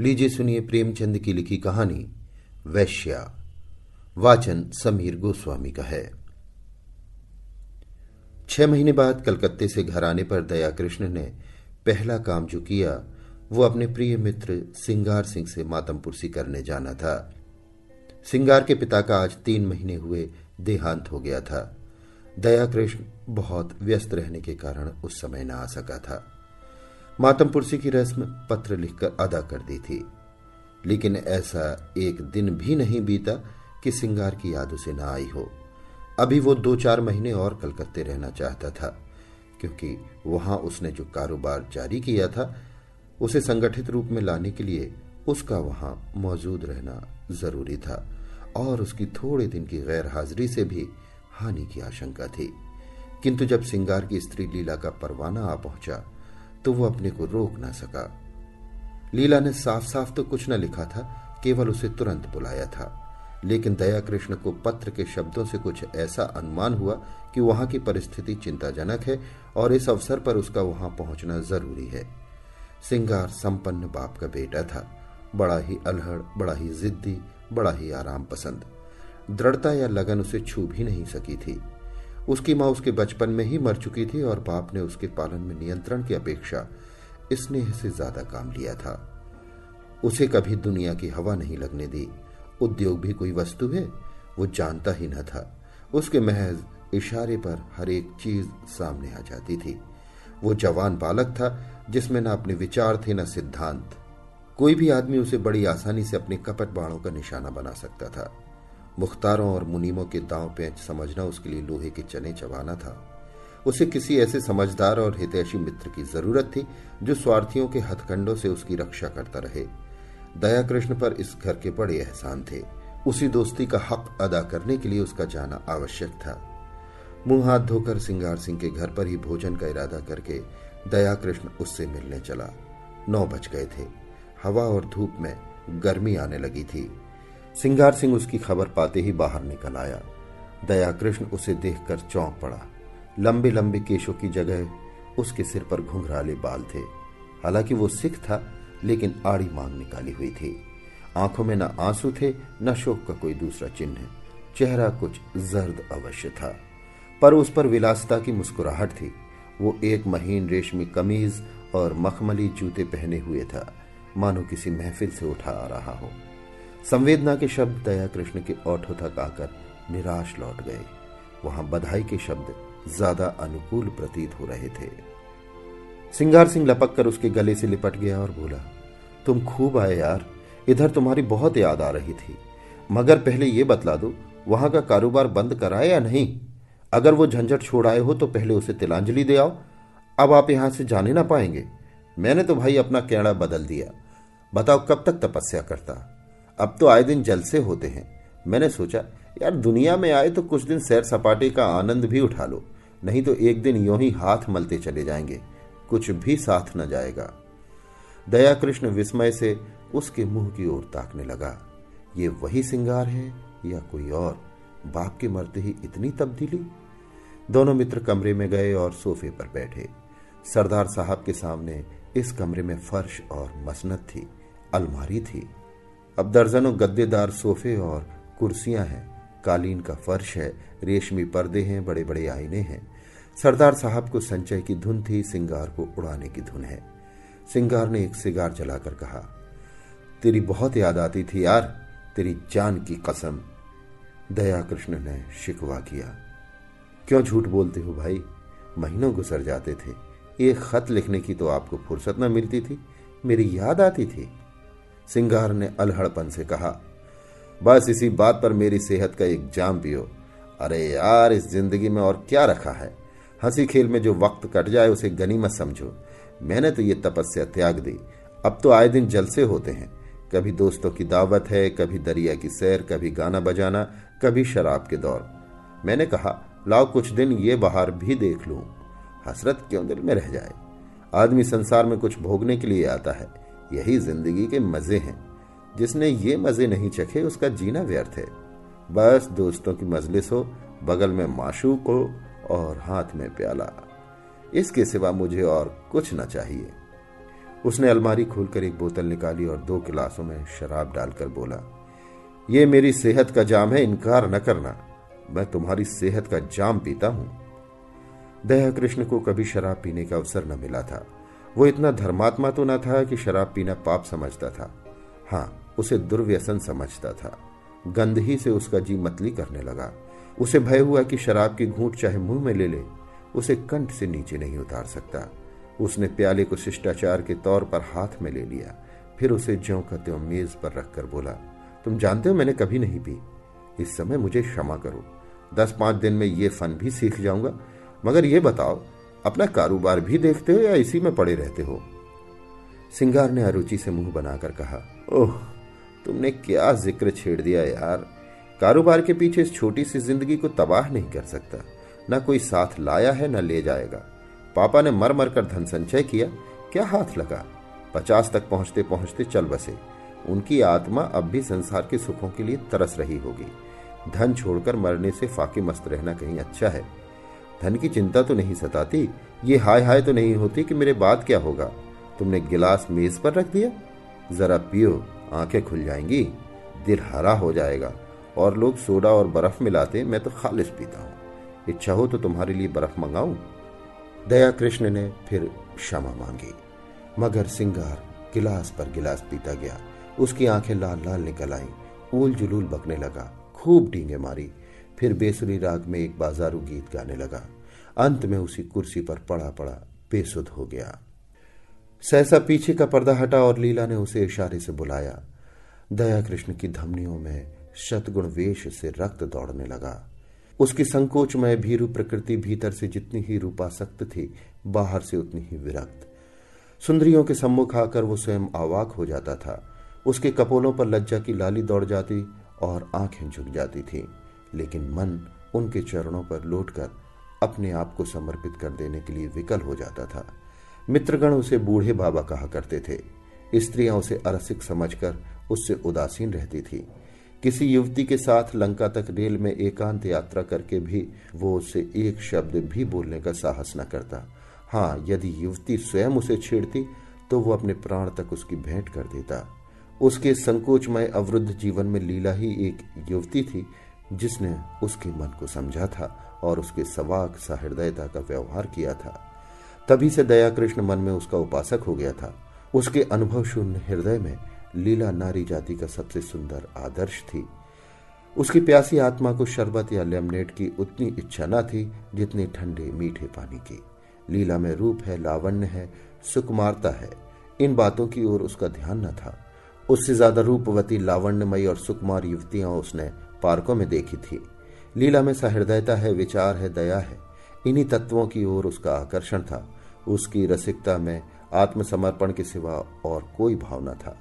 लीजिए सुनिए प्रेमचंद की लिखी कहानी, वैश्या। वाचन समीर गोस्वामी का है। छह महीने बाद कलकत्ते से घर आने पर दया कृष्ण ने पहला काम जो किया, वो अपने प्रिय मित्र सिंगार सिंह से मातमपुरसी करने जाना था। सिंगार के पिता का आज तीन महीने हुए देहांत हो गया था। दया कृष्ण बहुत व्यस्त रहने के कारण उस समय न आ सका था। मातमपुरसी की रस्म पत्र लिखकर अदा कर दी थी। लेकिन ऐसा एक दिन भी नहीं बीता कि सिंगार की याद उसे ना आई हो। अभी वो दो चार महीने और कलकत्ते रहना चाहता था, क्योंकि वहाँ उसने जो कारोबार जारी किया था, उसे संगठित रूप में लाने के लिए उसका वहाँ मौजूद रहना ज़रूरी था, और उसकी थोड़े दिन की गैर हाजिरी से भी हानि की आशंका थी। किंतु जब सिंगार की स्त्री लीला का परवाना आ पहुँचा तो वो अपने को रोक ना सका। लीला ने साफ़ साफ़ तो कुछ न लिखा था, केवल उसे तुरंत बुलाया था। लेकिन दया कृष्ण को पत्र के शब्दों से कुछ ऐसा अनुमान हुआ कि वहाँ की परिस्थिति चिंताजनक है और इस अवसर पर उसका वहाँ पहुँचना ज़रूरी है। सिंगार संपन्न बाप का बेटा था। बड़ा ही अलहड़, बड़ा ही जिद्दी, बड़ा ही आराम पसंद। दृढ़ता या लगन उसे छू भी नहीं सकी थी। उसकी माँ उसके बचपन में ही मर चुकी थी और बाप ने उसके पालन में नियंत्रण की अपेक्षा स्नेह से ज़्यादा काम लिया था। उसे कभी दुनिया की हवा नहीं लगने दी। उद्योग भी कोई वस्तु है, वो जानता ही न था। उसके महज इशारे पर हर एक चीज़ सामने आ जाती थी। वो जवान बालक था, जिसमें न अपने विचार थे, न सिद्धांत। कोई भी आदमी उसे बड़ी आसानी से अपने कपट बाणों का निशाना बना सकता था। मुख्तारों और मुनीमों के दांव पेंच समझना उसके लिए लोहे के चने चबाना था। उसे किसी ऐसे समझदार और हितैषी मित्र की ज़रूरत थी, जो स्वार्थियों के हथकंडों से उसकी रक्षा करता रहे। दया कृष्ण पर इस घर के बड़े एहसान थे। उसी दोस्ती का हक अदा करने के लिए उसका जाना आवश्यक था। मुँह हाथ धोकर सिंगार सिंह के घर पर ही भोजन का इरादा करके दया कृष्ण उससे मिलने चला। नौ बज गए थे। हवा और धूप में गर्मी आने लगी थी। सिंगार सिंह उसकी खबर पाते ही बाहर निकल आया। दया कृष्ण उसे देखकर चौंक पड़ा। लंबे लंबे केशों की जगह उसके सिर पर घुंघराले बाल थे। हालाँकि वो सिख था, लेकिन आड़ी मांग निकाली हुई थी। आँखों में न आँसू थे, न शोक का कोई दूसरा चिन्ह चेहरा कुछ जर्द अवश्य था। पर उस पर विलासता की मुस्कुराहट थी। वो एक महीन रेशमी कमीज और मखमली जूते पहने हुए था। मानो किसी महफिल से उठा आ रहा हो। संवेदना के शब्द दया कृष्ण के ओठों तक आकर निराश लौट गए। वहाँ बधाई के शब्द ज़्यादा अनुकूल प्रतीत हो रहे थे। सिंगार सिंह लपक कर उसके गले से लिपट गया और बोला, तुम खूब आए यार। इधर तुम्हारी बहुत याद आ रही थी। मगर पहले ये बतला दो, वहाँ का कारोबार बंद कराए या नहीं? अगर वो झंझट छोड़ आए हो तो पहले उसे तिलांजलि दे आओ। अब आप यहाँ से जाने ना पाएँगे। मैंने तो भाई अपना कैड़ा बदल दिया। बताओ कब तक तपस्या करता? अब तो आए दिन जलसे होते हैं। मैंने सोचा, यार दुनिया में आए तो कुछ दिन सैर सपाटे का आनंद भी उठा लो, नहीं तो एक दिन यूँ ही हाथ मलते चले जाएँगे, कुछ भी साथ न जाएगा। दया कृष्ण विस्मय से उसके मुँह की ओर ताकने लगा, ये वही सिंगार है या कोई और? बाप के मरते ही इतनी तब्दीली? दोनों मित्र कमरे में गए और सोफे पर बैठे। सरदार साहब के सामने इस कमरे में फर्श और मसनत थी, अलमारी थी। अब दर्जनों गद्देदार सोफे और कुर्सियाँ हैं। कालीन का फर्श है, रेशमी पर्दे हैं बड़े बड़े आईने हैं। सरदार साहब को संचय की धुन थी, सिंगार को उड़ाने की धुन है। सिंगार ने एक सिगार जलाकर कहा, तेरी बहुत याद आती थी यार, तेरी जान की कसम। दया कृष्ण ने शिकवा किया, क्यों झूठ बोलते हो भाई? महीनों गुजर जाते थे। एक खत लिखने की तो आपको फुर्सत न मिलती थी। मेरी याद आती थी। सिंगार ने अलहड़पन से कहा, बस इसी बात पर मेरी सेहत का एक जाम पियो। अरे यार, इस ज़िंदगी में और क्या रखा है? हँसी खेल में जो वक्त कट जाए उसे गनीमत समझो। मैंने तो ये तपस्या त्याग दी। अब तो आए दिन जलसे होते हैं। कभी दोस्तों की दावत है, कभी दरिया की सैर, कभी गाना बजाना, कभी शराब के दौर। मैंने कहा, लाओ कुछ दिन ये बाहर भी देख लू। हसरत क्यों दिल में रह जाए? आदमी संसार में कुछ भोगने के लिए आता है। यही ज़िंदगी के मज़े हैं। जिसने ये मज़े नहीं चखे, उसका जीना व्यर्थ है। बस दोस्तों की मजलिस हो, बगल में माशूक हो और हाथ में प्याला। इसके सिवा मुझे और कुछ न चाहिए। उसने अलमारी खोलकर एक बोतल निकाली और दो गिलासों में शराब डालकर बोला, ये मेरी सेहत का जाम है, इनकार न करना। मैं तुम्हारी सेहत का जाम पीता हूँ। दया कृष्ण को कभी शराब पीने का अवसर न मिला था। वो इतना धर्मात्मा तो न था कि शराब पीना पाप समझता था। हाँ उसे दुर्व्यसन समझता था। गंध ही से उसका जी मतली करने लगा। उसे भय हुआ कि शराब की घूंट चाहे मुँह में ले ले, उसे कंठ से नीचे नहीं उतार सकता। उसने प्याले को शिष्टाचार के तौर पर हाथ में ले लिया। फिर उसे ज्यो का त्यों मेज पर रखकर बोला, तुम जानते हो मैंने कभी नहीं पी। इस समय मुझे क्षमा करो। दस पाँच दिन में ये फन भी सीख जाऊँगा। मगर ये बताओ अपना कारोबार भी देखते हो या इसी में पड़े रहते हो? सिंगार ने अरुचि से मुँह बनाकर कहा, ओह, तुमने क्या ज़िक्र छेड़ दिया यार। कारोबार के पीछे इस छोटी सी ज़िंदगी को तबाह नहीं कर सकता। न कोई साथ लाया है, न ले जाएगा। पापा ने मर मर कर धन संचय किया। क्या हाथ लगा? पचास तक पहुँचते पहुँचते चल बसे। उनकी आत्मा अब भी संसार के सुखों के लिए तरस रही होगी। धन छोड़कर मरने से फाके मस्त रहना कहीं अच्छा है। धन की चिंता तो नहीं सताती, ये हाय हाय तो नहीं होती कि मेरे बाद क्या होगा। तुमने गिलास मेज पर रख दिया? जरा पियो, आँखें खुल जाएँगी, दिल हरा हो जाएगा। और लोग सोडा और बर्फ़ मिलाते, मैं तो खालिश पीता हूँ। इच्छा हो तो तुम्हारे लिए बर्फ़ मंगाऊं? दया कृष्ण ने फिर क्षमा मांगी। मगर सिंगार गिलास पर गिलास पीता गया। उसकी आँखें लाल लाल निकल आई। ऊल जुलूल बकने लगा। खूब डींगे मारी। फिर बेसुरी राग में एक बाजारू गीत गाने लगा। अंत में उसी कुर्सी पर पड़ा पड़ा बेसुध हो गया। सहसा पीछे का पर्दा हटा और लीला ने उसे इशारे से बुलाया। दया कृष्ण की धमनियों में शतगुण वेश से रक्त दौड़ने लगा। उसकी संकोचमय भीरु प्रकृति भीतर से जितनी ही रूपासक्त थी, बाहर से उतनी ही विरक्त। सुंदरियों के सम्मुख आकर वो स्वयं अवाक हो जाता था। उसके कपोलों पर लज्जा की लाली दौड़ जाती और आँखें झुक जाती थी। लेकिन मन उनके चरणों पर लौटकर अपने आप को समर्पित कर देने के लिए विकल हो जाता था। मित्रगण उसे बूढ़े बाबा कहा करते थे। स्त्रियाँ उसे अरसिक समझकर उससे उदासीन रहती थी। किसी युवती के साथ लंका तक रेल में एकांत यात्रा करके भी वो उससे एक शब्द भी बोलने का साहस न करता। हाँ यदि युवती स्वयं उसे छेड़ती तो वो अपने प्राण तक उसकी भेंट कर देता। उसके संकोचमय अवरुद्ध जीवन में लीला ही एक युवती थी जिसने उसके मन को समझा था और उसके सवाक सहृदयता का व्यवहार किया था। तभी से दया कृष्ण मन में उसका उपासक हो गया था। उसके अनुभव शून्य हृदय में लीला नारी जाति का सबसे सुंदर आदर्श थी। उसकी प्यासी आत्मा को शरबत या लेमनेट की उतनी इच्छा न थी जितनी ठंडे मीठे पानी की। लीला में रूप है, लावण्य है, सुकुमारता है। इन बातों की ओर उसका ध्यान न था। उससे ज़्यादा रूपवती, लावण्यमयी और सुकुमार युवतियाँ उसने पार्कों में देखी थी। लीला में सहृदयता है, विचार है, दया है। इन्हीं तत्वों की ओर उसका आकर्षण था। उसकी रसिकता में आत्मसमर्पण के सिवा और कोई भावना था।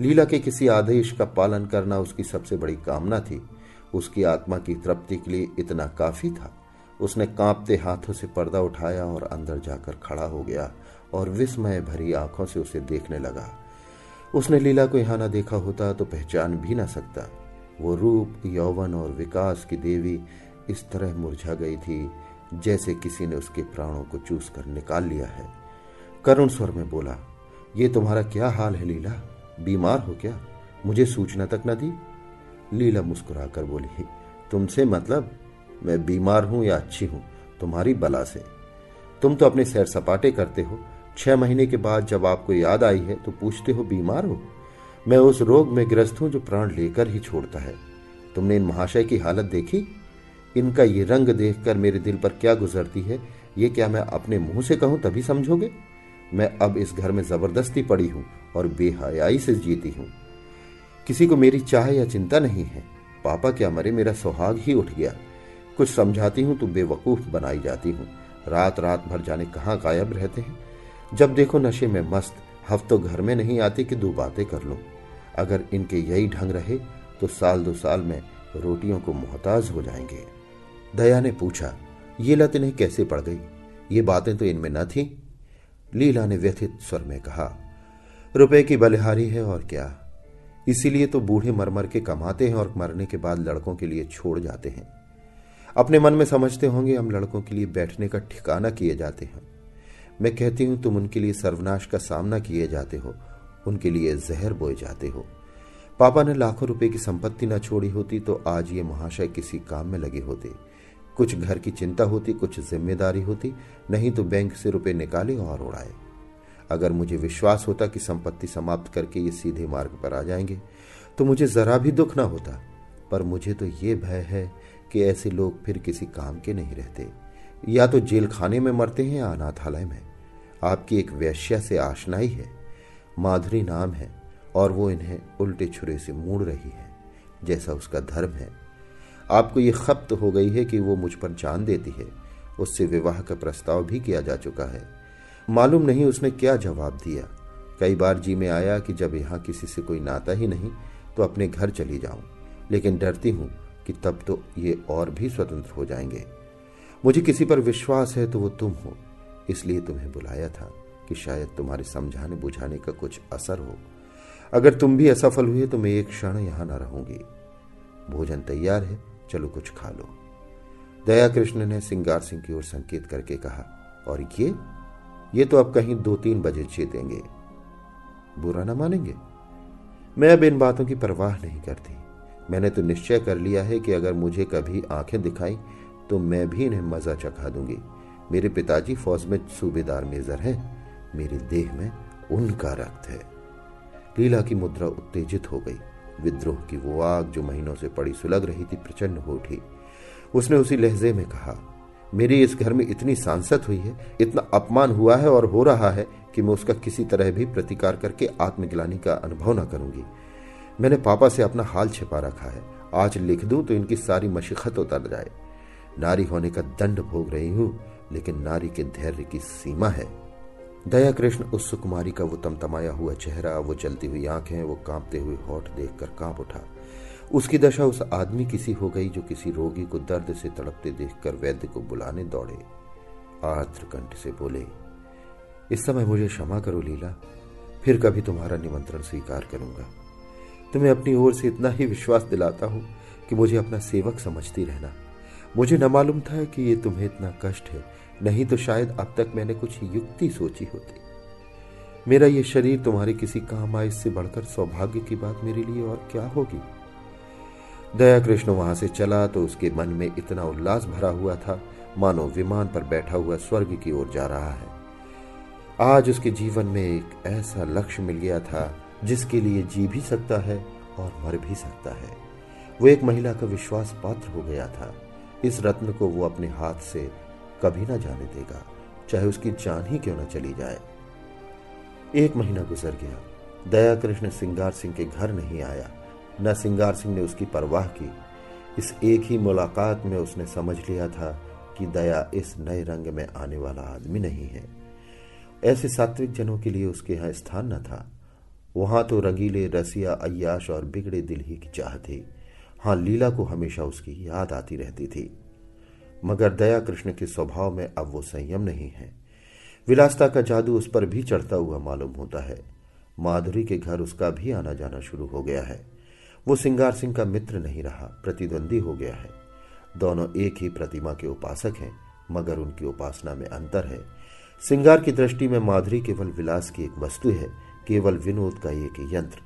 लीला के किसी आदेश का पालन करना उसकी सबसे बड़ी कामना थी। उसकी आत्मा की तृप्ति के लिए इतना काफ़ी था। उसने कांपते हाथों से पर्दा उठाया और अंदर जाकर खड़ा हो गया और विस्मय भरी आँखों से उसे देखने लगा। उसने लीला को यहाँ ना देखा होता तो पहचान भी ना सकता। वो रूप, यौवन और विकास की देवी इस तरह मुरझा गई थी, जैसे किसी ने उसके प्राणों को चूस कर निकाल लिया है। करुण स्वर में बोला, ये तुम्हारा क्या हाल है लीला? बीमार हो क्या? मुझे सूचना तक न दी? लीला मुस्कुराकर बोली, तुमसे मतलब मैं बीमार हूँ या अच्छी हूँ? तुम्हारी बला से। तुम तो अपने सैर सपाटे करते हो। छह महीने के बाद जब आपको याद आई है तो पूछते हो, बीमार हो? मैं उस रोग में ग्रस्त हूँ जो प्राण लेकर ही छोड़ता है। तुमने इन महाशय की हालत देखी? इनका ये रंग देखकर मेरे दिल पर क्या गुजरती है, ये क्या मैं अपने मुँह से कहूँ तभी समझोगे? मैं अब इस घर में ज़बरदस्ती पड़ी हूँ और बेहयाई से जीती हूँ। किसी को मेरी चाह या चिंता नहीं है। पापा क्या मरे मेरा सुहाग ही उठ गया। कुछ समझाती हूँ तो बेवकूफ़ बनाई जाती हूँ। रात रात भर जाने कहाँ गायब रहते हैं? जब देखो नशे में मस्त, हफ्तों घर में नहीं आते कि दो बातें कर लो। अगर इनके यही ढंग रहे तो साल दो साल में रोटियों को मोहताज हो जाएँगे। दया ने पूछा, ये लत इन्हें कैसे पड़ गई? ये बातें तो इनमें न थी? लीला ने व्यथित स्वर में कहा, रुपए की बलिहारी है और क्या? इसीलिए तो बूढ़े मरमर के कमाते हैं और मरने के बाद लड़कों के लिए छोड़ जाते हैं। अपने मन में समझते होंगे हम लड़कों के लिए बैठने का ठिकाना किए जाते हैं। मैं कहती हूँ, तुम उनके लिए सर्वनाश का सामना किए जाते हो उनके लिए जहर बोए जाते हो। पापा ने लाखों रुपए की संपत्ति न छोड़ी होती तो आज ये महाशय किसी काम में लगे होते। कुछ घर की चिंता होती, कुछ ज़िम्मेदारी होती, नहीं तो बैंक से रुपए निकाले और उड़ाए। अगर मुझे विश्वास होता कि संपत्ति समाप्त करके ये सीधे मार्ग पर आ जाएँगे तो मुझे जरा भी दुख ना होता। पर मुझे तो ये भय है कि ऐसे लोग फिर किसी काम के नहीं रहते। या तो जेल खाने में मरते हैं या अनाथालय में। आपकी एक वैश्या से आशनाई है। माधुरी नाम है और वो इन्हें उल्टे छुरे से मूड़ रही है, जैसा उसका धर्म है। आपको ये खप्त हो गई है कि वो मुझ पर जान देती है। उससे विवाह का प्रस्ताव भी किया जा चुका है। मालूम नहीं उसने क्या जवाब दिया। कई बार जी में आया कि जब यहाँ किसी से कोई नाता ही नहीं तो अपने घर चली जाऊँ। लेकिन डरती हूँ कि तब तो ये और भी स्वतंत्र हो जाएँगे। मुझे किसी पर विश्वास है तो वो तुम हो, इसलिए तुम्हें बुलाया था। कि शायद तुम्हारे समझाने बुझाने का कुछ असर हो। अगर तुम भी असफल हुए तो मैं एक क्षण यहाँ न रहूँगी। भोजन तैयार है, चलो कुछ खा लो। दया कृष्ण ने सिंगार सिंह की ओर संकेत करके कहा, और ये? ये तो अब कहीं दो तीन बजे चेतेंगे। बुरा ना मानेंगे? मैं अब इन बातों की परवाह नहीं करती। मैंने तो निश्चय कर लिया है कि अगर मुझे कभी आँखें दिखाई तो मैं भी इन्हें मज़ा चखा दूँगी। मेरे पिताजी फौज में सूबेदार मेजर हैं। मेरे देह में उनका रक्त है लीला की मुद्रा उत्तेजित हो गई। विद्रोह की वो आग जो महीनों से पड़ी सुलग रही थी, प्रचंड हो उठी। उसने उसी लहजे में कहा, मेरी इस घर में इतनी सांसत हुई है, इतना अपमान हुआ है और हो रहा है कि मैं उसका किसी तरह भी प्रतिकार करके आत्मग्लानी का अनुभव न करूँगी। मैंने पापा से अपना हाल छिपा रखा है। आज लिख दूँ तो इनकी सारी मशिकत उतर जाए। नारी होने का दंड भोग रही हूँ, लेकिन नारी के धैर्य की सीमा है। दया कृष्ण उस सुकुमारी का वो तमतमाया हुआ चेहरा, वो जलती हुई आँखें, वो कांपते हुए होठ देखकर काँप उठा। उसकी दशा उस आदमी किसी हो गई जो किसी रोगी को दर्द से तड़पते देखकर वैद्य को बुलाने दौड़े। आर्द्र कंठ से बोले, इस समय मुझे क्षमा करो लीला, फिर कभी तुम्हारा निमंत्रण स्वीकार करूँगा। तुम्हें अपनी ओर से इतना ही विश्वास दिलाता हूँ कि मुझे अपना सेवक समझती रहना। मुझे न मालूम था कि ये तुम्हें इतना कष्ट है नहीं तो शायद अब तक मैंने कुछ युक्ति सोची होती। मेरा ये शरीर तुम्हारे किसी काम आए इससे बढ़कर सौभाग्य की बात मेरे लिए और क्या होगी? दया कृष्ण वहाँ से चला तो उसके मन में इतना उल्लास भरा हुआ था, मानो विमान पर बैठा हुआ स्वर्ग की ओर जा रहा है। आज उसके जीवन में एक ऐसा लक्ष्य मिल गया था, जिसके लिए जी भी सकता है और मर भी सकता है। वो एक महिला का विश्वास पात्र हो गया था। इस रत्न को वो अपने हाथ से कभी ना जाने देगा, चाहे उसकी जान ही क्यों ना चली जाए। एक महीना गुजर गया दया कृष्ण सिंगार सिंह के घर नहीं आया। न सिंगार सिंह ने उसकी परवाह की। इस एक ही मुलाकात में उसने समझ लिया था कि दया इस नए रंग में आने वाला आदमी नहीं है। ऐसे सात्विक जनों के लिए उसके यहाँ स्थान न था। वहाँ तो रंगीले रसिया अयाश और बिगड़े दिल ही की चाह थी। हाँ, लीला को हमेशा उसकी याद आती रहती थी। मगर दया कृष्ण के स्वभाव में अब वो संयम नहीं है। विलासता का जादू उस पर भी चढ़ता हुआ मालूम होता है। माधुरी के घर उसका भी आना जाना शुरू हो गया है। वो सिंगार सिंह का मित्र नहीं रहा, प्रतिद्वंदी हो गया है। दोनों एक ही प्रतिमा के उपासक हैं, मगर उनकी उपासना में अंतर है। सिंगार की दृष्टि में माधुरी केवल विलास की एक वस्तु है, केवल विनोद का एक यंत्र।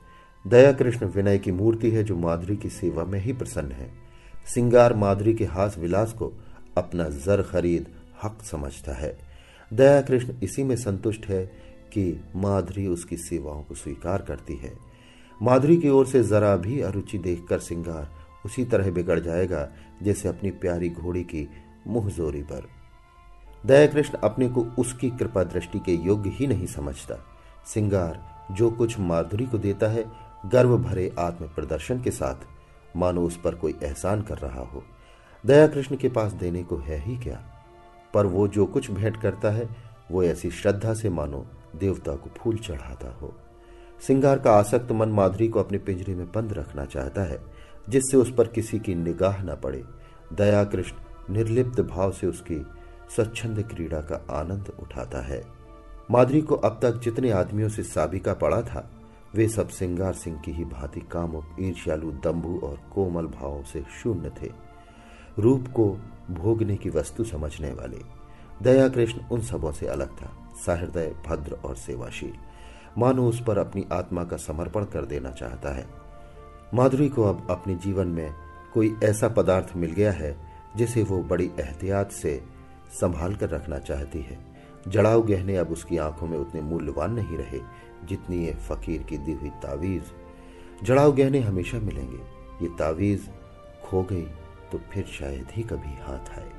दया कृष्ण विनय की मूर्ति है जो माधुरी की सेवा में ही प्रसन्न है। सिंगार माधुरी के हास विलास को अपना जर खरीद हक समझता है। दया कृष्ण इसी में संतुष्ट है कि माधुरी उसकी सेवाओं को स्वीकार करती है। माधुरी की ओर से जरा भी अरुचि देखकर सिंगार उसी तरह बिगड़ जाएगा जैसे अपनी प्यारी घोड़ी की मुंहजोरी पर। दया कृष्ण अपने को उसकी कृपा दृष्टि के योग्य ही नहीं समझता। सिंगार जो कुछ माधुरी को देता है, गर्व भरे आत्म प्रदर्शन के साथ, मानो उस पर कोई एहसान कर रहा हो। दया कृष्ण के पास देने को है ही क्या? पर वो जो कुछ भेंट करता है, वो ऐसी श्रद्धा से मानो देवता को फूल चढ़ाता हो। सिंगार का आसक्त मन माधुरी को अपने पिंजरे में बंद रखना चाहता है, जिससे उस पर किसी की निगाह न पड़े। दया कृष्ण निर्लिप्त भाव से उसकी स्वच्छंद क्रीड़ा का आनंद उठाता है। माधुरी को अब तक जितने आदमियों से साबिका पड़ा था, वे सब सिंगार सिंह की ही भांति कामुक ईर्ष्यालु, दम्भु और कोमल भावों से शून्य थे। रूप को भोगने की वस्तु समझने वाले। दया कृष्ण उन सबों से अलग था। सहृदय, भद्र और सेवाशील। मानो उस पर अपनी आत्मा का समर्पण कर देना चाहता है। माधुरी को अब अपने जीवन में कोई ऐसा पदार्थ मिल गया है, जिसे वो बड़ी एहतियात से संभाल कर रखना चाहती है। जड़ाऊ गहने अब उसकी आँखों में उतने मूल्यवान नहीं रहे, जितनी ये फकीर की दी हुई तावीज। जड़ाऊ गहने हमेशा मिलेंगे। ये तावीज खो गई। तो फिर शायद ही कभी हाथ आए।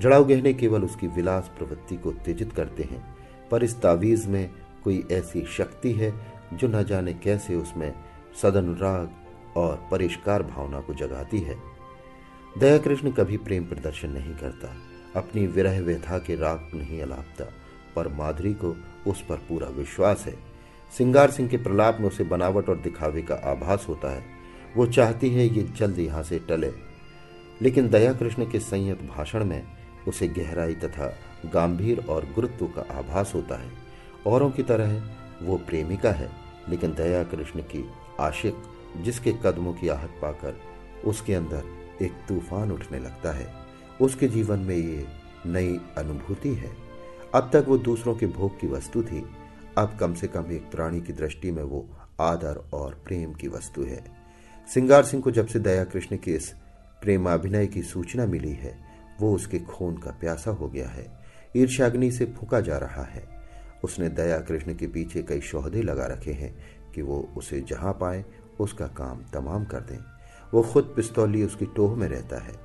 जड़ाऊ गहने केवल उसकी विलास प्रवृत्ति को उत्तेजित करते हैं, पर इस तावीज में कोई ऐसी शक्ति है जो न जाने कैसे उसमें सदनुराग और परिष्कार भावना को जगाती है। दया कृष्ण कभी प्रेम प्रदर्शन नहीं करता, अपनी विरह व्यथा के राग नहीं अलापता, पर माधुरी को उस पर पूरा विश्वास है। सिंगार सिंह के प्रलाप में उसे बनावट और दिखावे का आभास होता है। वो चाहती है ये जल्द यहाँ से टले। लेकिन दया कृष्ण के संयत भाषण में उसे गहराई तथा गंभीर और गुरुत्व का आभास होता है। औरों की तरह वो प्रेमिका है, लेकिन दया कृष्ण की आशिक, जिसके कदमों की आहट पाकर उसके अंदर एक तूफ़ान उठने लगता है, उसके जीवन में ये नई अनुभूति है। अब तक वो दूसरों के भोग की वस्तु थी, अब कम से कम एक प्राणी की दृष्टि में वो आदर और प्रेम की वस्तु है। सिंगार सिंह को जब से दया कृष्ण के इस प्रेमाभिनय की सूचना मिली है। वो उसके खून का प्यासा हो गया है। ईर्ष्याग्नि से फूका जा रहा है। उसने दया कृष्ण के पीछे कई शोहदे लगा रखे हैं कि वो उसे जहाँ पाए, उसका काम तमाम कर दें। वो खुद पिस्तौली उसकी टोह में रहता है।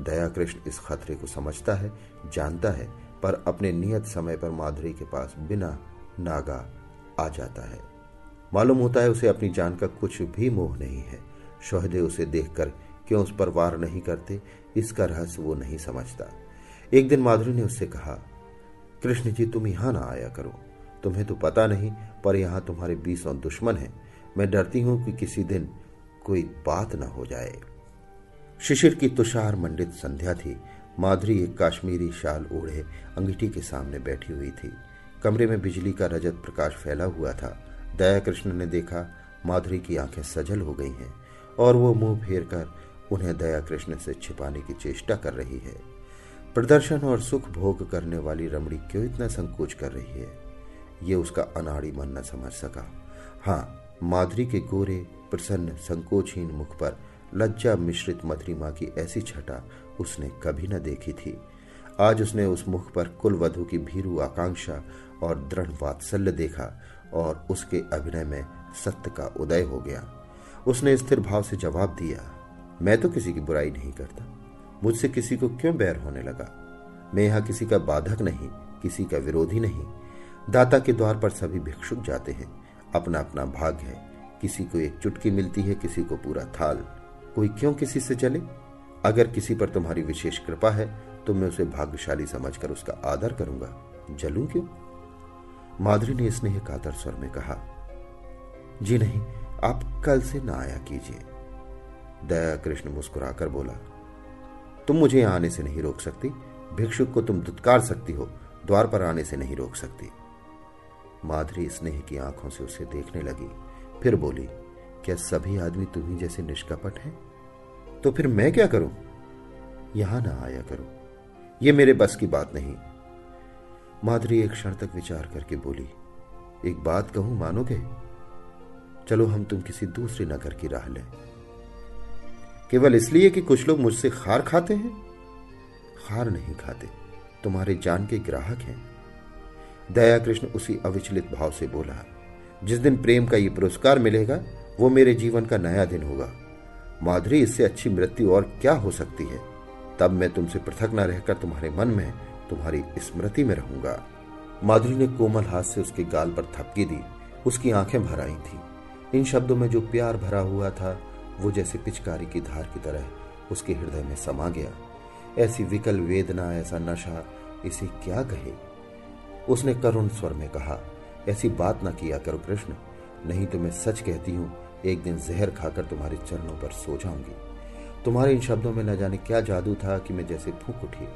दया कृष्ण इस खतरे को समझता है, जानता है, पर अपने नियत समय पर माधुरी के पास बिना नागा आ जाता है। मालूम होता है उसे अपनी जान का कुछ भी मोह नहीं है। शोहदे उसे देखकर क्यों उस पर वार नहीं करते, इसका रहस्य वो नहीं समझता। एक दिन माधुरी ने उससे कहा, कृष्ण जी, तुम यहाँ ना आया करो। तुम्हें तो पता नहीं, पर यहाँ तुम्हारे बीसों दुश्मन हैं। मैं डरती हूँ कि किसी दिन कोई बात ना हो जाए। शिशिर की तुषार मंडित संध्या थी। माधुरी एक काश्मीरी शाल ओढ़े अंगीठी के सामने बैठी हुई थी। कमरे में बिजली का रजत प्रकाश फैला हुआ था। दया कृष्ण ने देखा, माधुरी की आँखें सजल हो गई हैं और वो मुँह फेर कर उन्हें दया कृष्ण से छिपाने की चेष्टा कर रही है। प्रदर्शन और सुख भोग करने वाली रमणी क्यों इतना संकोच कर रही है? ये उसका अनाड़ी मन न समझ सका। हाँ माधुरी के गोरे, प्रसन्न, संकोचहीन मुख पर लज्जा मिश्रित मधुरिमा की ऐसी छटा उसने कभी न देखी थी। आज उसने उस मुख पर कुल वधु की भीरू आकांक्षा और दृढ़ वात्सल्य देखा और उसके अभिनय में सत्य का उदय हो गया। उसने स्थिर भाव से जवाब दिया मैं तो किसी की बुराई नहीं करता। मुझसे किसी को क्यों बैर होने लगा? मैं यहाँ किसी का बाधक नहीं, किसी का विरोधी नहीं। दाता के द्वार पर सभी भिक्षुक जाते हैं। अपना अपना भाग है। किसी को एक चुटकी मिलती है, किसी को पूरा थाल। कोई क्यों किसी से चले? अगर किसी पर तुम्हारी विशेष कृपा है तो मैं उसे भाग्यशाली समझकर उसका आदर करूँगा। जलू क्यों? माधुरी ने स्नेह कातर स्वर में कहा, जी नहीं, आप कल से ना आया कीजिए। दया कृष्ण मुस्कुराकर बोला, तुम मुझे यहाँ आने से नहीं रोक सकती। भिक्षुक को तुम दुत्कार सकती हो, द्वार पर आने से नहीं रोक सकती। माधुरी स्नेह की आँखों से उसे देखने लगी, फिर बोली, क्या सभी आदमी तुम्ही जैसे निष्कपट हैं? तो फिर मैं क्या करूँ? यहाँ ना आया करो। ये मेरे बस की बात नहीं। माधुरी एक क्षण तक विचार करके बोली, एक बात कहूँ मानोगे? चलो हम तुम किसी दूसरे नगर की राह लें। केवल इसलिए कि कुछ लोग मुझसे खार खाते हैं? खार नहीं खाते। तुम्हारे जान के ग्राहक हैं। दया कृष्ण उसी अविचलित भाव से बोला, जिस दिन प्रेम का ये पुरस्कार मिलेगा, वो मेरे जीवन का नया दिन होगा। माधुरी, इससे अच्छी मृत्यु और क्या हो सकती है? तब मैं तुमसे पृथक न रहकर तुम्हारे मन में तुम्हारी स्मृति में रहूँगा। माधुरी ने कोमल हाथ से उसके गाल पर थपकी दी। उसकी आँखें भर आई थी। इन शब्दों में जो प्यार भरा हुआ था वो जैसे पिचकारी की धार की तरह उसके हृदय में समा गया। ऐसी विकल वेदना, ऐसा नशा, इसे क्या कहे? उसने करुण स्वर में कहा, ऐसी बात ना किया करो कृष्ण, नहीं तो मैं सच कहती हूँ, एक दिन जहर खाकर तुम्हारे चरणों पर सो जाऊँगी। तुम्हारे इन शब्दों में न जाने क्या जादू था कि मैं जैसे फूक उठी।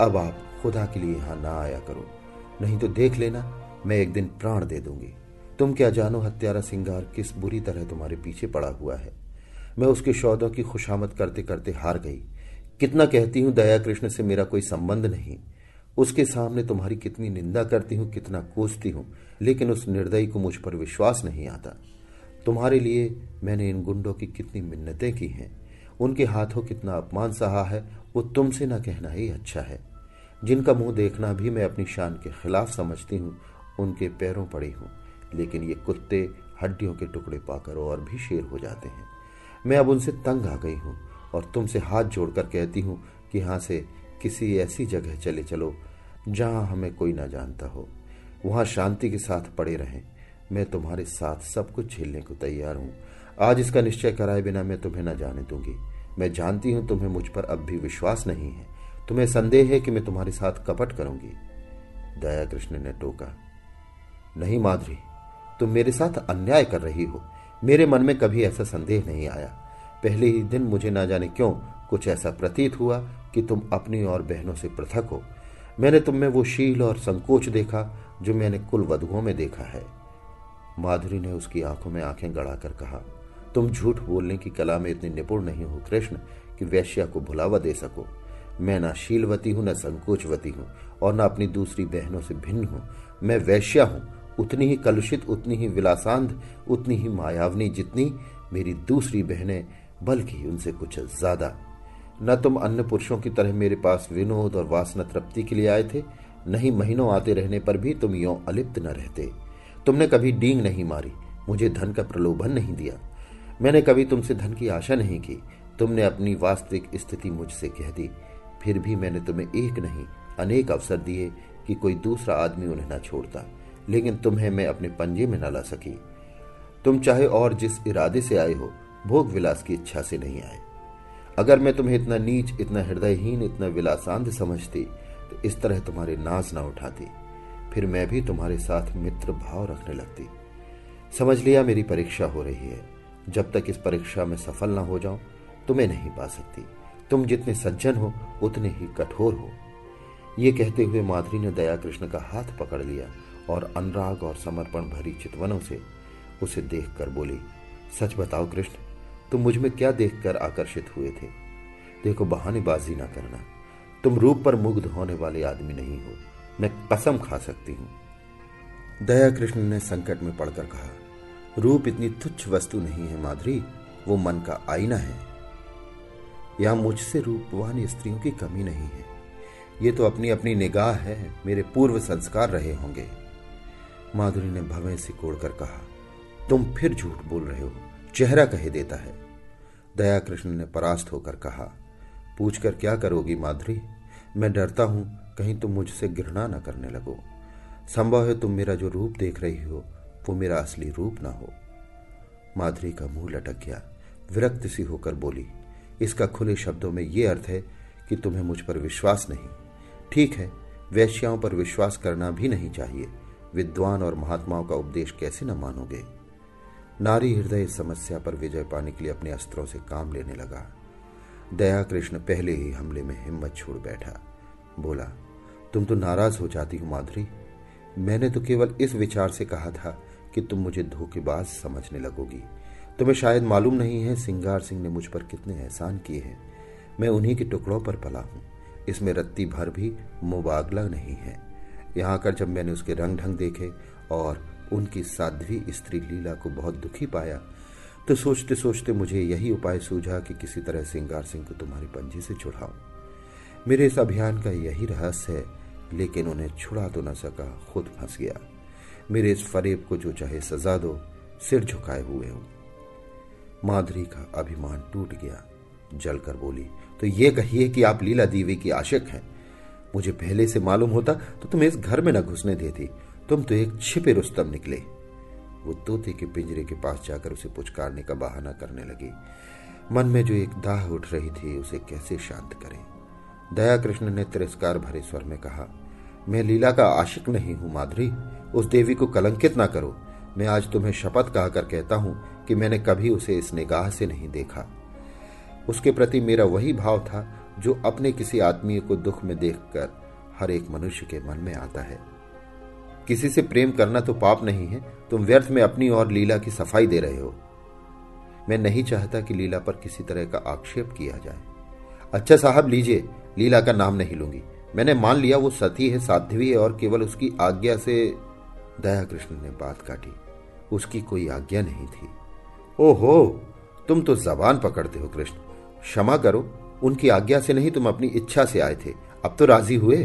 अब आप खुदा के लिए यहाँ ना आया करो, नहीं तो देख लेना, मैं एक दिन प्राण दे दूँगी। तुम क्या जानो हत्यारा सिंगार किस बुरी तरह तुम्हारे पीछे पड़ा हुआ है। मैं उसके शौदों की खुशामद करते करते हार गई। कितना कहती हूँ, दया कृष्ण से मेरा कोई संबंध नहीं। उसके सामने तुम्हारी कितनी निंदा करती हूँ, कितना कोसती हूँ, लेकिन उस निर्दयी को मुझ पर विश्वास नहीं आता। तुम्हारे लिए मैंने इन गुंडों की कितनी मिन्नतें की हैं। उनके हाथों कितना अपमान सहा है, वो तुमसे न कहना ही अच्छा है। जिनका मुँह देखना भी मैं अपनी शान के खिलाफ समझती हूँ, उनके पैरों पड़ी हूँ, लेकिन ये कुत्ते हड्डियों के टुकड़े पाकर और भी शेर हो जाते हैं। मैं अब उनसे तंग आ गई हूँ और तुमसे हाथ जोड़कर कहती हूँ कि यहाँ से किसी ऐसी जगह चले चलो, जहाँ हमें कोई ना जानता हो। वहाँ शांति के साथ पड़े रहें। मैं तुम्हारे साथ सब कुछ झेलने को तैयार हूँ। आज इसका निश्चय कराए बिना मैं तुम्हें न जाने दूँगी। मैं जानती हूँ तुम्हें मुझ पर अब भी विश्वास नहीं है। तुम्हें संदेह है कि मैं तुम्हारे साथ कपट करूँगी। दया कृष्ण ने टोका, नहीं माधुरी, तुम मेरे साथ अन्याय कर रही हो। मेरे मन में कभी ऐसा संदेह नहीं आया। पहले ही दिन मुझे ना जाने क्यों कुछ ऐसा प्रतीत हुआ कि तुम अपनी और बहनों से पृथक हो। मैंने तुम में वो शील और संकोच देखा जो मैंने कुल वधुओं में देखा है। माधुरी ने उसकी आँखों में आँखें गड़ाकर कहा, तुम झूठ बोलने की कला में इतनी निपुण नहीं हो कृष्ण कि वैश्या को भुलावा दे सको। मैं ना शीलवती हूँ, न संकोचवती हूँ और न अपनी दूसरी बहनों से भिन्न हूँ। मैं वैश्या हूँ उतनी ही कलुषित, उतनी ही विलासांध, उतनी ही मायावनी जितनी मेरी दूसरी बहनें, बल्कि उनसे कुछ ज़्यादा। न तुम अन्य पुरुषों की तरह मेरे पास विनोद और वासना तृप्ति के लिए आए थे नहीं महीनों आते रहने पर भी तुम यो अलिप्त न रहते। तुमने कभी डींग नहीं मारी, मुझे धन का प्रलोभन नहीं दिया। मैंने कभी तुमसे धन की आशा नहीं की, तुमने अपनी वास्तविक स्थिति मुझसे कह दी। फिर भी मैंने तुम्हें एक नहीं, अनेक अवसर दिए कि कोई दूसरा आदमी उन्हें न छोड़ता। लेकिन तुम्हें मैं अपने पंजे में न ला सकी। तुम चाहे और जिस इरादे से आए हो, भोग विलास की इच्छा से नहीं आए। अगर मैं तुम्हें इतना नीच, इतना हृदयहीन, इतना विलासांत समझती तो इस तरह तुम्हारे नाज ना उठाती। फिर मैं भी तुम्हारे साथ मित्र भाव रखने लगती। समझ लिया मेरी परीक्षा हो रही है। जब तक इस परीक्षा में सफल ना हो जाऊँ, तुम्हें नहीं पा सकती। तुम जितने सज्जन हो, उतने ही कठोर हो। ये कहते हुए माधुरी ने दया कृष्ण का हाथ पकड़ लिया। और अनुराग और समर्पण भरी चितवनों से उसे देखकर बोली, सच बताओ कृष्ण, तुम मुझमें क्या देखकर आकर्षित हुए थे? देखो, बहानेबाजी ना करना। तुम रूप पर मुग्ध होने वाले आदमी नहीं हो। मैं कसम खा सकती हूँ। दया कृष्ण ने संकट में पड़कर कहा, रूप इतनी तुच्छ वस्तु नहीं है माधुरी, वो मन का आईना है। यहाँ मुझसे रूपवान स्त्रियों की कमी नहीं है। ये तो अपनी अपनी निगाह है, मेरे पूर्व संस्कार रहे होंगे। माधुरी ने भवें सिकोड़कर कहा, तुम फिर झूठ बोल रहे हो, चेहरा कहे देता है। दया कृष्ण ने परास्त होकर कहा, पूछकर क्या करोगी माधुरी? मैं डरता हूँ, कहीं तुम मुझसे घृणा न करने लगो। संभव है तुम मेरा जो रूप देख रही हो, वो मेरा असली रूप ना हो। माधुरी का मुँह लटक गया, विरक्त सी होकर बोली, इसका खुले शब्दों में ये अर्थ है कि तुम्हें मुझ पर विश्वास नहीं। ठीक है, वैश्याओं पर विश्वास करना भी नहीं चाहिए। विद्वान और महात्माओं का उपदेश कैसे न मानोगे? नारी हृदय इस समस्या पर विजय पाने के लिए अपने अस्त्रों से काम लेने लगा। दया कृष्ण पहले ही हमले में हिम्मत छोड़ बैठा। बोला, तुम तो नाराज़ हो जाती हो माधुरी। मैंने तो केवल इस विचार से कहा था कि तुम मुझे धोखेबाज समझने लगोगी। तुम्हें शायद मालूम नहीं है सिंगार सिंह ने मुझ पर कितने एहसान किए हैं। मैं उन्हीं के टुकड़ों पर पला हूँ। इसमें रत्ती भर भी मुबागला नहीं है। यहाँ आकर जब मैंने उसके रंग ढंग देखे और उनकी साध्वी स्त्री लीला को बहुत दुखी पाया तो सोचते सोचते मुझे यही उपाय सूझा कि किसी तरह सिंगार सिंह को तुम्हारी पंजे से छुड़ाऊं। मेरे इस अभियान का यही रहस्य है, लेकिन उन्हें छुड़ा तो न सका, खुद फंस गया। मेरे इस फरेब को जो चाहे सजा दो, सिर झुकाए हुए हूँ। माधुरी का अभिमान टूट गया। जलकर बोली तो ये कहिए कि आप लीला देवी की आशिक हैं? मुझे पहले से मालूम होता तो तुम इस घर में न घुसने देती। तुम तो एक छिपे रुस्तम निकले। वो तोते के पिंजरे के पास जाकर उसे पुचकारने का बहाना करने लगी। मन में जो एक दाह उठ रही थी, उसे कैसे शांत करें? दया कृष्ण ने तिरस्कार भरे स्वर में कहा, मैं लीला का आशिक नहीं हूँ, माधुरी। उस देवी को कलंकित ना करो। मैं आज तुम्हें शपथ कहकर कहता हूँ कि मैंने कभी उसे इस निगाह से नहीं देखा। उसके प्रति मेरा वही भाव था जो अपने किसी आदमी को दुख में देखकर हर एक मनुष्य के मन में आता है। किसी से प्रेम करना तो पाप नहीं है, तुम व्यर्थ में अपनी और लीला की सफ़ाई दे रहे हो। मैं नहीं चाहता कि लीला पर किसी तरह का आक्षेप किया जाए। अच्छा साहब, लीजिए, लीला का नाम नहीं लूँगी। मैंने मान लिया वो सती है, साध्वी है और केवल उसकी आज्ञा से दया कृष्ण ने बात काटी। उसकी कोई आज्ञा नहीं थी। ओहो, तुम तो जबान पकड़ते हो कृष्ण। क्षमा करो उनकी आज्ञा से नहीं तुम अपनी इच्छा से आए थे। अब तो राज़ी हुए?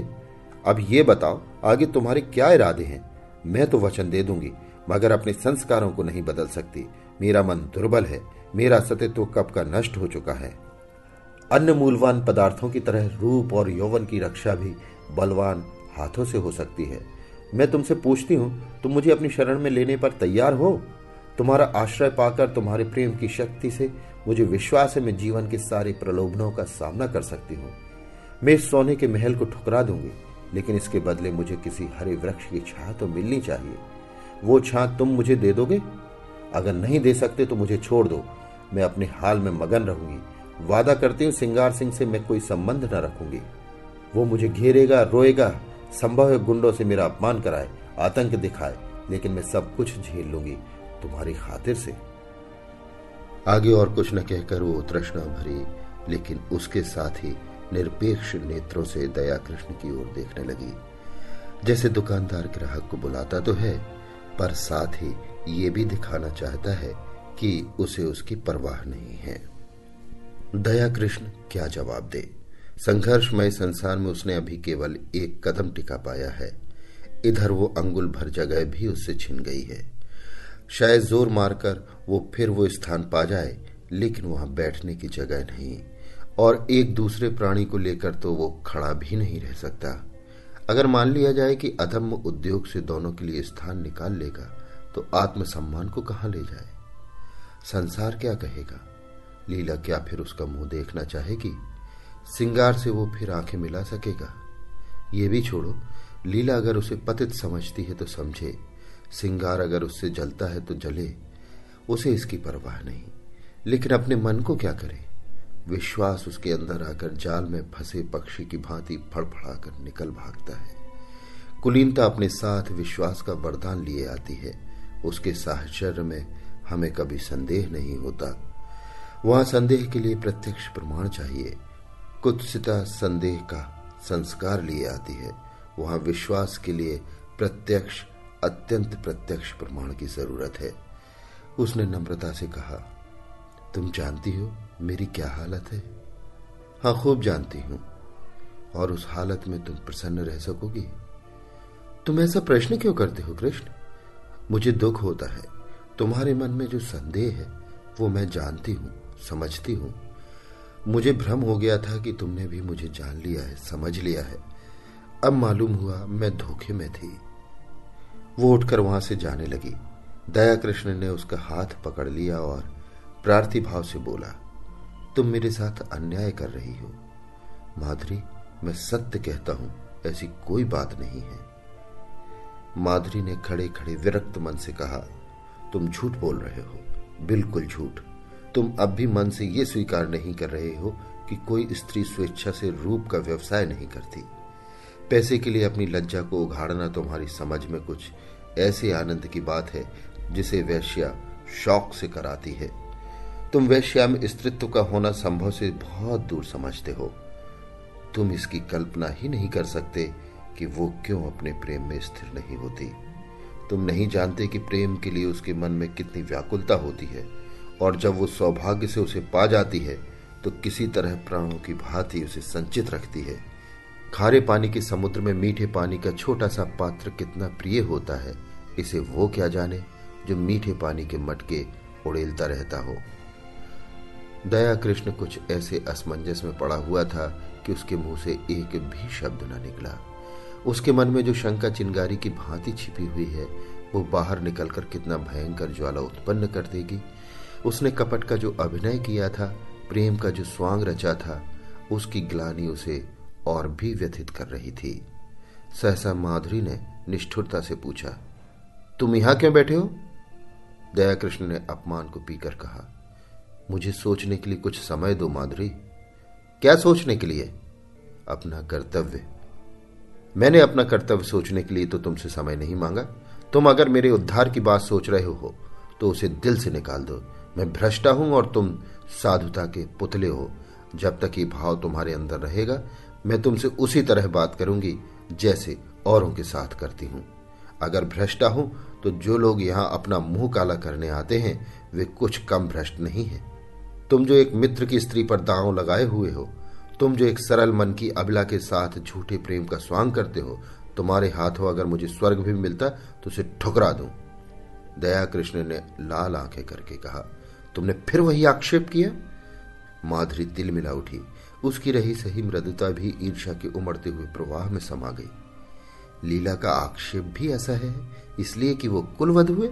अब ये बताओ, आगे तुम्हारे क्या इरादे हैं? मैं तो वचन दे दूँगी, मगर अपने संस्कारों को नहीं बदल सकती। मेरा मन दुर्बल है, मेरा सतित्व कब का नष्ट हो चुका है। अन्य मूलवान पदार्थों की तरह रूप और यौवन की रक्षा भी बलवान हाथों से हो सकती है। मैं तुमसे पूछती हूँ, तुम मुझे अपनी शरण में लेने पर तैयार हो? तुम्हारा आश्रय पाकर तुम्हारे प्रेम की शक्ति से मुझे विश्वास है, मैं जीवन के सारे प्रलोभनों का सामना कर सकती हूँ। मैं इस सोने के महल को ठुकरा दूँगी, लेकिन इसके बदले मुझे किसी हरे वृक्ष की छा तो मिलनी चाहिए। वो छा तुम मुझे दे दोगे? अगर नहीं दे सकते तो मुझे छोड़ दो। मैं अपने हाल में मगन रहूँगी। वादा करती हूँ, सिंगार सिंह से मैं कोई संबंध न रखूँगी। वो मुझे घेरेगा, रोएगा, संभव है गुंडों से मेरा अपमान कराए, आतंक दिखाए, लेकिन मैं सब कुछ झेल लूँगी। तुम्हारी खातिर से। आगे और कुछ न कहकर वो तृष्णा भरी, लेकिन उसके साथ ही निरपेक्ष नेत्रों से दया कृष्ण की ओर देखने लगी। जैसे दुकानदार ग्राहक को बुलाता तो है, पर साथ ही ये भी दिखाना चाहता है कि उसे उसकी परवाह नहीं है। दया कृष्ण, क्या जवाब दे? संघर्षमय संसार में उसने अभी केवल एक कदम टिका पाया है। इधर वो अंगुल भर जगह भी उससे छिन गई है। शायद ज़ोर मारकर वो फिर वो स्थान पा जाए, लेकिन वहाँ बैठने की जगह नहीं। और एक दूसरे प्राणी को लेकर तो वो खड़ा भी नहीं रह सकता। अगर मान लिया जाए कि अधम्म उद्योग से दोनों के लिए स्थान निकाल लेगा तो आत्मसम्मान को कहाँ ले जाए? संसार क्या कहेगा? लीला क्या फिर उसका मुँह देखना चाहेगी? सिंगार से वो फिर आँखें मिला सकेगा? ये भी छोड़ो, लीला अगर उसे पतित समझती है तो समझे। सिंगार अगर उससे जलता है तो जले, उसे इसकी परवाह नहीं। लेकिन अपने मन को क्या करे? विश्वास उसके अंदर आकर जाल में फंसे पक्षी की भांति फड़फड़ाकर निकल भागता है। कुलीनता अपने साथ विश्वास का वरदान लिए आती है। उसके साहचर्य में हमें कभी संदेह नहीं होता। वहाँ संदेह के लिए प्रत्यक्ष प्रमाण चाहिए। कुत्सिता संदेह का संस्कार लिए आती है। वहाँ विश्वास के लिए प्रत्यक्ष अत्यंत प्रत्यक्ष प्रमाण की ज़रूरत है। उसने नम्रता से कहा, तुम जानती हो मेरी क्या हालत है? हाँ खूब जानती हूँ। और उस हालत में तुम प्रसन्न रह सकोगी। तुम ऐसा प्रश्न क्यों करते हो, कृष्ण? मुझे दुख होता है। तुम्हारे मन में जो संदेह है, वो मैं जानती हूँ, समझती हूँ। मुझे भ्रम हो गया था कि तुमने भी मुझे जान लिया है, समझ लिया है। अब मालूम हुआ मैं धोखे में थी। वो उठकर वहाँ से जाने लगी। दया कृष्ण ने उसका हाथ पकड़ लिया और प्रार्थी भाव से बोला, तुम मेरे साथ अन्याय कर रही हो। माधुरी, मैं सत्य कहता हूँ, ऐसी कोई बात नहीं है। माधुरी ने खड़े खड़े विरक्त मन से कहा, तुम झूठ बोल रहे हो, बिल्कुल झूठ। तुम अब भी मन से ये स्वीकार नहीं कर रहे हो कि कोई स्त्री स्वेच्छा से रूप का व्यवसाय नहीं करती। पैसे के लिए अपनी लज्जा को उघाड़ना तुम्हारी समझ में कुछ ऐसे आनंद की बात है जिसे वैश्या शौक से कराती है। तुम वैश्या में स्त्रित्व का होना संभव से बहुत दूर समझते हो। तुम इसकी कल्पना ही नहीं कर सकते कि वो क्यों अपने प्रेम में स्थिर नहीं होती। तुम नहीं जानते कि प्रेम के लिए उसके मन में कितनी व्याकुलता होती है, और जब वो सौभाग्य से उसे पा जाती है तो किसी तरह प्राणों की भांति उसे संचित रखती है। खारे पानी के समुद्र में मीठे पानी का छोटा सा पात्र कितना प्रिय होता है, इसे वो क्या जाने जो मीठे पानी के मटके उड़ेलता रहता हो। दया कृष्ण कुछ ऐसे असमंजस में पड़ा हुआ था कि उसके मुँह से एक भी शब्द न निकला। उसके मन में जो शंका चिंगारी की भांति छिपी हुई है, वो बाहर निकलकर कितना भयंकर ज्वाला उत्पन्न कर देगी। उसने कपट का जो अभिनय किया था, प्रेम का जो स्वांग रचा था, उसकी ग्लानी उसे और भी व्यथित कर रही थी। सहसा माधुरी ने निष्ठुरता से पूछा, तुम यहाँ क्यों बैठे हो? दया कृष्ण ने अपमान को पीकर कहा, मुझे सोचने के लिए कुछ समय दो माधुरी। क्या सोचने के लिए? अपना कर्तव्य। मैंने अपना कर्तव्य सोचने के लिए तो तुमसे समय नहीं मांगा। तुम अगर मेरे उद्धार की बात सोच रहे हो तो उसे दिल से निकाल दो। मैं भ्रष्टा हूँ और तुम साधुता के पुतले हो। जब तक ये भाव तुम्हारे अंदर रहेगा मैं तुमसे उसी तरह बात करूँगी, जैसे औरों के साथ करती हूँ। अगर भ्रष्टा हूँ तो जो लोग यहाँ अपना मुँह काला करने आते हैं, वे कुछ कम भ्रष्ट नहीं है। तुम जो एक मित्र की स्त्री पर दांव लगाए हुए हो, तुम जो एक सरल मन की अबला के साथ झूठे प्रेम का स्वांग करते हो, तुम्हारे हाथों अगर मुझे स्वर्ग भी मिलता तो उसे ठुकरा दूँ। दया कृष्ण ने लाल आँखें करके कहा, तुमने फिर वही आक्षेप किया? माधुरी तिल मिला उठी। उसकी रही सही मृदुता भी ईर्षा के उमड़ते हुए प्रवाह में समा गई। लीला का आक्षेप भी ऐसा है, इसलिए कि वो कुलवध हुए।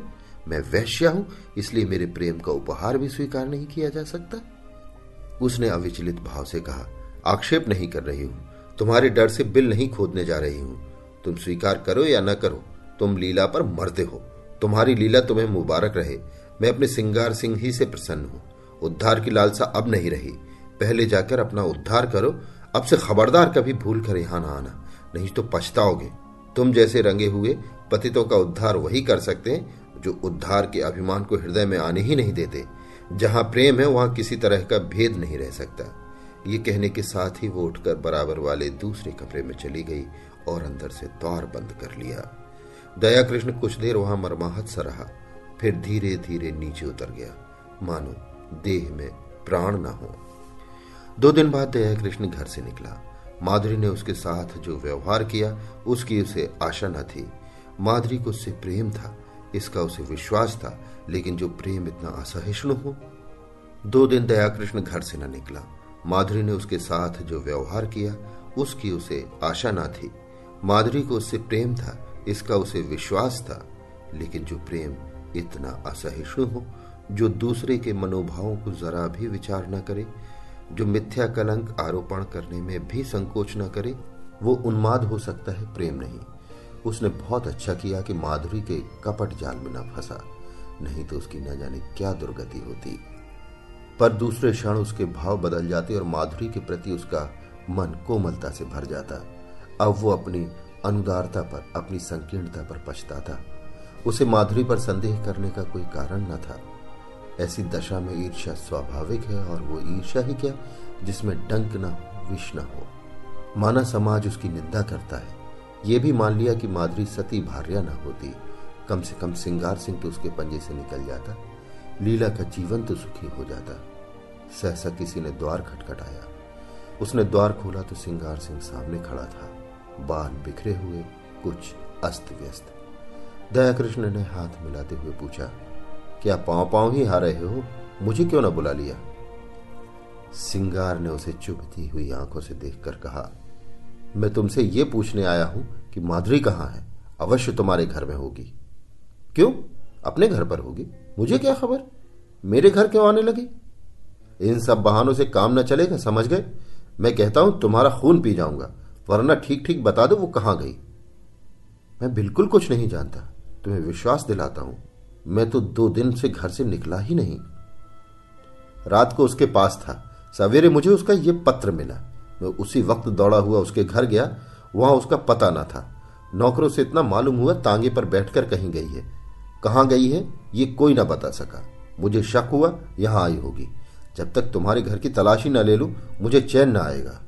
मैं वैश्या हूँ, इसलिए मेरे प्रेम का उपहार भी स्वीकार नहीं किया जा सकता। उसने अविचलित भाव से कहा, आक्षेप नहीं कर रही हूँ। तुम्हारे डर से बिल नहीं खोदने जा रही हूँ। तुम स्वीकार करो या न करो, तुम लीला पर मरते हो। तुम्हारी लीला तुम्हें मुबारक रहे। मैं अपने सिंगार सिंह ही से प्रसन्न हूँ। उद्धार की लालसा अब नहीं रही। पहले जाकर अपना उद्धार करो। अब से खबरदार कभी भूल कर यहाँ ना आना। नहीं तो पछताओगे। तुम जैसे रंगे हुए पतितों का उद्धार वही कर सकते हैं, जो उद्धार के अभिमान को हृदय में आने ही नहीं देते। जहाँ प्रेम है, वहाँ किसी तरह का भेद नहीं रह सकता। ये कहने के साथ ही वो उठकर बराबर वाले दूसरे कमरे में चली गई और अंदर से द्वार बंद कर लिया। दया कृष्ण कुछ देर वहाँ मरमाहत सा रहा। फिर धीरे धीरे नीचे उतर गया। मानो देह में प्राण ना हो। दो दिन बाद दया कृष्ण घर से निकला। माधुरी ने उसके साथ जो व्यवहार किया, उसकी उसे आशा न थी। माधुरी को उससे प्रेम था, इसका उसे विश्वास था, लेकिन जो प्रेम इतना असहिष्णु हो। दो दिन दया कृष्ण घर से न निकला। माधुरी ने उसके साथ जो व्यवहार किया, उसकी उसे आशा न थी। माधुरी को उससे प्रेम था, इसका उसे विश्वास था, लेकिन जो प्रेम इतना असहिष्णु हो, जो दूसरे के मनोभावों को जरा भी विचार न करे जो मिथ्या कलंक आरोपण करने में भी संकोच न करे, वो उन्माद हो सकता है प्रेम नहीं। उसने बहुत अच्छा किया कि माधुरी के कपट जाल में न फंसा, नहीं तो उसकी न जाने क्या दुर्गति होती। पर दूसरे क्षण उसके भाव बदल जाते और माधुरी के प्रति उसका मन कोमलता से भर जाता। अब वो अपनी अनुदारता पर, अपनी संकीर्णता पर पछताता। उसे माधुरी पर संदेह करने का कोई कारण न था। ऐसी दशा में ईर्ष्या स्वाभाविक है और वो ईर्ष्या ही क्या, जिसमें डंक न हो विष न हो। माना समाज उसकी निंदा करता है। ये भी मान लिया कि माधुरी सती भार्या न होती। कम से कम सिंगार सिंह तो उसके पंजे से निकल जाता। लीला का जीवन तो सुखी हो जाता। सहसा किसी ने द्वार खटखटाया। उसने द्वार खोला तो सिंगार सिंह सामने खड़ा था। बाल बिखरे हुए, कुछ अस्त व्यस्त। दया कृष्ण ने हाथ मिलाते हुए पूछा क्या पाँव पाँव ही हार रहे हो, मुझे क्यों ना बुला लिया? सिंगार ने उसे चुभती हुई आँखों से देखकर कहा, मैं तुमसे ये पूछने आया हूँ कि माधुरी कहाँ है? अवश्य तुम्हारे घर में होगी। क्यों? अपने घर पर होगी? मुझे क्या खबर? मेरे घर क्यों आने लगी? इन सब बहानों से काम न चलेगा, समझ गए? मैं कहता हूँ, तुम्हारा खून पी जाऊँगा, वरना ठीक ठीक बता दो वो कहाँ गई? मैं बिल्कुल कुछ नहीं जानता, तुम्हें विश्वास दिलाता हूँ। मैं तो दो दिन से घर से निकला ही नहीं। रात को उसके पास था। सवेरे मुझे उसका यह पत्र मिला। मैं उसी वक्त दौड़ा हुआ उसके घर गया। वहाँ उसका पता न था। नौकरों से इतना मालूम हुआ तांगे पर बैठकर कहीं गई है। कहाँ गई है, ये कोई ना बता सका। मुझे शक हुआ, यहाँ आई होगी। जब तक तुम्हारे घर की तलाशी न ले लू, मुझे चैन न आएगा।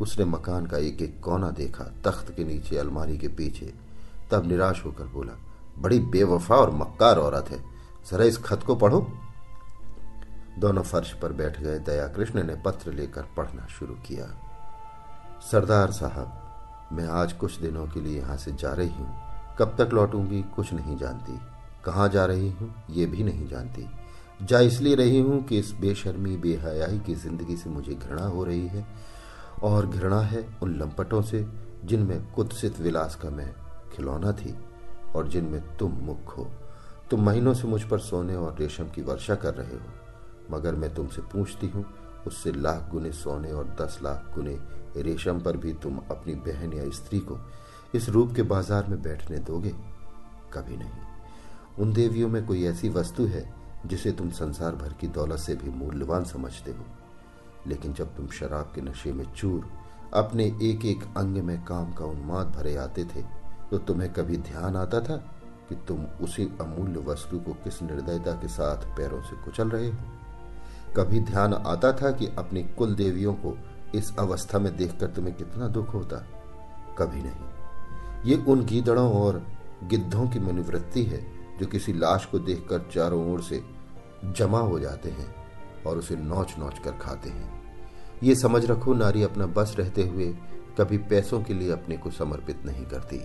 उसने मकान का एक एक कोना देखा, तख्त के नीचे, अलमारी के पीछे। तब निराश होकर बोला बड़ी बेवफा और मक्कार औरत है। जरा इस खत को पढ़ो। दोनों फर्श पर बैठ गए। दया कृष्ण ने पत्र लेकर पढ़ना शुरू किया। सरदार साहब, मैं आज कुछ दिनों के लिए यहाँ से जा रही हूँ। कब तक लौटूँगी, कुछ नहीं जानती। कहाँ जा रही हूँ, ये भी नहीं जानती। जा इसलिए रही हूँ कि इस बेशर्मी, बेहयाई की ज़िंदगी से मुझे घृणा हो रही है। और घृणा है उन लंपटों से जिनमें कुत्सित विलास का मैं खिलौना थी। और जिनमें तुम मुख हो। तुम महीनों से मुझ पर सोने और रेशम की वर्षा कर रहे हो। मगर मैं तुमसे पूछती हूँ, उससे लाख गुने सोने और दस लाख गुने रेशम पर भी तुम अपनी बहन या स्त्री को इस रूप के बाज़ार में बैठने दोगे? कभी नहीं। उन देवियों में कोई ऐसी वस्तु है, जिसे तुम संसार भर की दौलत से भी मूल्यवान समझते हो। लेकिन जब तुम शराब के नशे में चूर, अपने एक एक अंग में काम का उन्माद भरे आते थे तो तुम्हें कभी ध्यान आता था कि तुम उसी अमूल्य वस्तु को किस निर्दयता के साथ पैरों से कुचल रहे हो? कभी ध्यान आता था कि अपनी कुल देवियों को इस अवस्था में देखकर तुम्हें कितना दुख होता? कभी नहीं। ये उन गीदड़ों और गिद्धों की मनोवृत्ति है जो किसी लाश को देखकर चारों ओर से जमा हो जाते हैं और उसे नोच नोच कर खाते हैं। ये समझ रखो, नारी अपना बस रहते हुए कभी पैसों के लिए अपने को समर्पित नहीं करती।